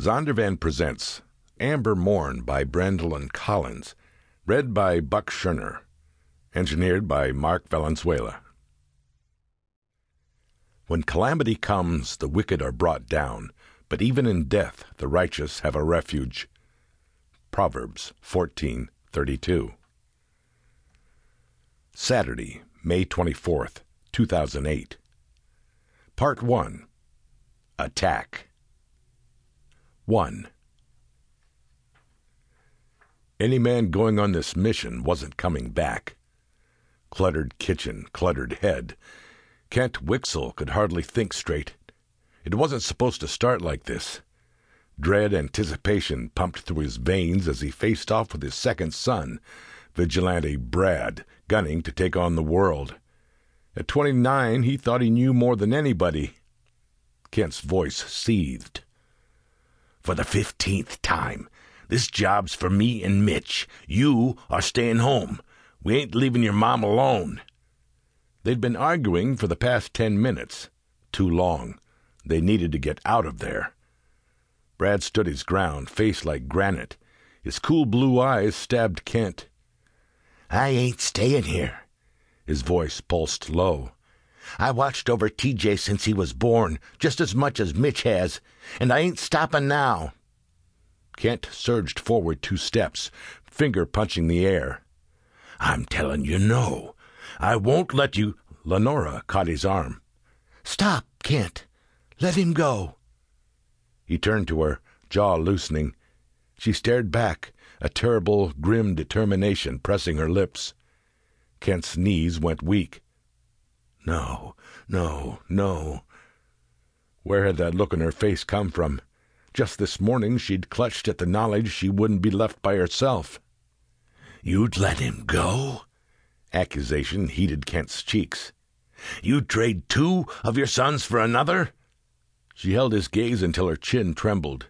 Zondervan presents Amber Morn by Brandilyn Collins, read by Buck Schirner, engineered by Mark Valenzuela. When calamity comes, the wicked are brought down, but even in death the righteous have a refuge. Proverbs 14:32. Saturday, May 24th, 2008. Part 1. Attack. 1. Any man going on this mission wasn't coming back. Cluttered kitchen, cluttered head. Kent Wixell could hardly think straight. It wasn't supposed to start like this. Dread anticipation pumped through his veins as he faced off with his second son, Vigilante Brad, gunning to take on the world. At twenty nine, he thought he knew more than anybody. Kent's voice seethed. For the fifteenth time, this job's for me and Mitch. You are staying home. We ain't leaving your mom alone. They'd been arguing for the past ten minutes. Too long. They needed to get out of there. Brad stood his ground, face like granite. His cool blue eyes stabbed Kent. I ain't staying here. His voice pulsed low. I watched over TJ since he was born, just as much as Mitch has, and I ain't stopping now. Kent surged forward two steps, finger punching the air. I'm telling you no. I won't let you. Lenora caught his arm. Stop, Kent. Let him go. He turned to her, jaw loosening. She stared back, a terrible, grim determination pressing her lips. Kent's knees went weak. No, no, no. Where had that look on her face come from? Just this morning she'd clutched at the knowledge she wouldn't be left by herself. You'd let him go? Accusation heated Kent's cheeks. You'd trade two of your sons for another? She held his gaze until her chin trembled.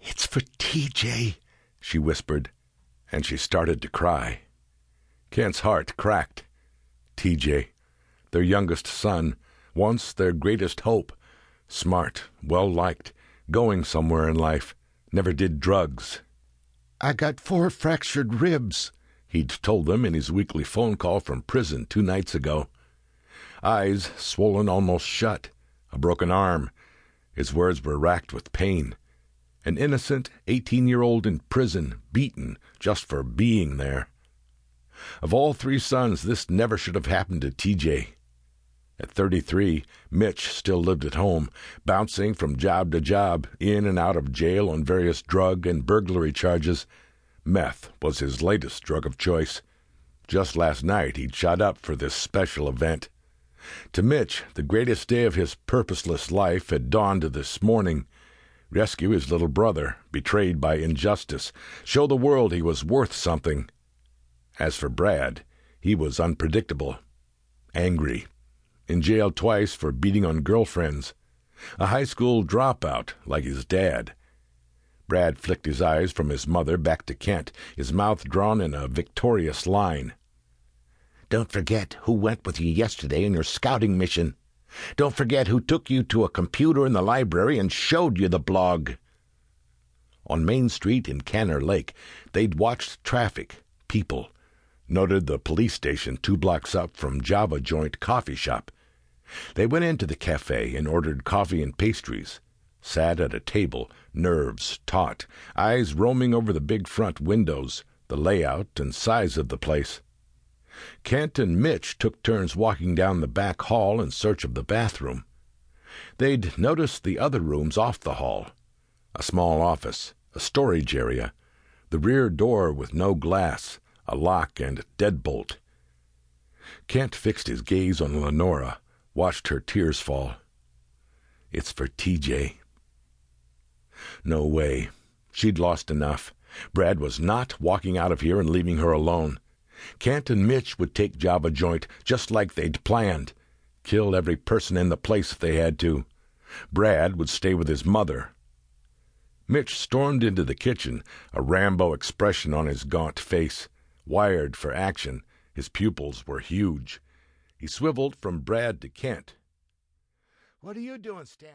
It's for TJ, she whispered, and she started to cry. Kent's heart cracked. TJ, their youngest son, once their greatest hope, smart, well liked, going somewhere in life, never did drugs. I got four fractured ribs, he'd told them in his weekly phone call from prison two nights ago. Eyes swollen almost shut a broken arm. His words were racked with pain. An innocent eighteen year old in prison, beaten just for being there. Of all three sons, this never should have happened to TJ. At 33, Mitch still lived at home, bouncing from job to job, in and out of jail on various drug and burglary charges. Meth was his latest drug of choice. Just last night, he'd shot up for this special event. To Mitch, the greatest day of his purposeless life had dawned this morning. Rescue his little brother, betrayed by injustice, show the world he was worth something. As for Brad, he was unpredictable, angry, in jail twice for beating on girlfriends, a high school dropout like his dad. Brad flicked his eyes from his mother back to Kent, his mouth drawn in a victorious line. Don't forget who went with you yesterday in your scouting mission. Don't forget who took you to a computer in the library and showed you the blog. On Main Street in Kanner Lake, they'd watched traffic, people, noted the police station two blocks up from Java Joint Coffee Shop. They went into the cafe and ordered coffee and pastries, sat at a table, nerves taut, eyes roaming over the big front windows, the layout and size of the place. Kent and Mitch took turns walking down the back hall in search of the bathroom. They'd noticed the other rooms off the hall a small office, a storage area, the rear door with no glass, a lock and deadbolt. Kent fixed his gaze on Lenora, watched her tears fall. It's for TJ. No way. She'd lost enough. Brad was not walking out of here and leaving her alone. Kent and Mitch would take Java Joint just like they'd planned. Kill every person in the place if they had to. Brad would stay with his mother. Mitch stormed into the kitchen, a Rambo expression on his gaunt face. Wired for action, his pupils were huge. He swiveled from Brad to Kent. What are you doing, Stan?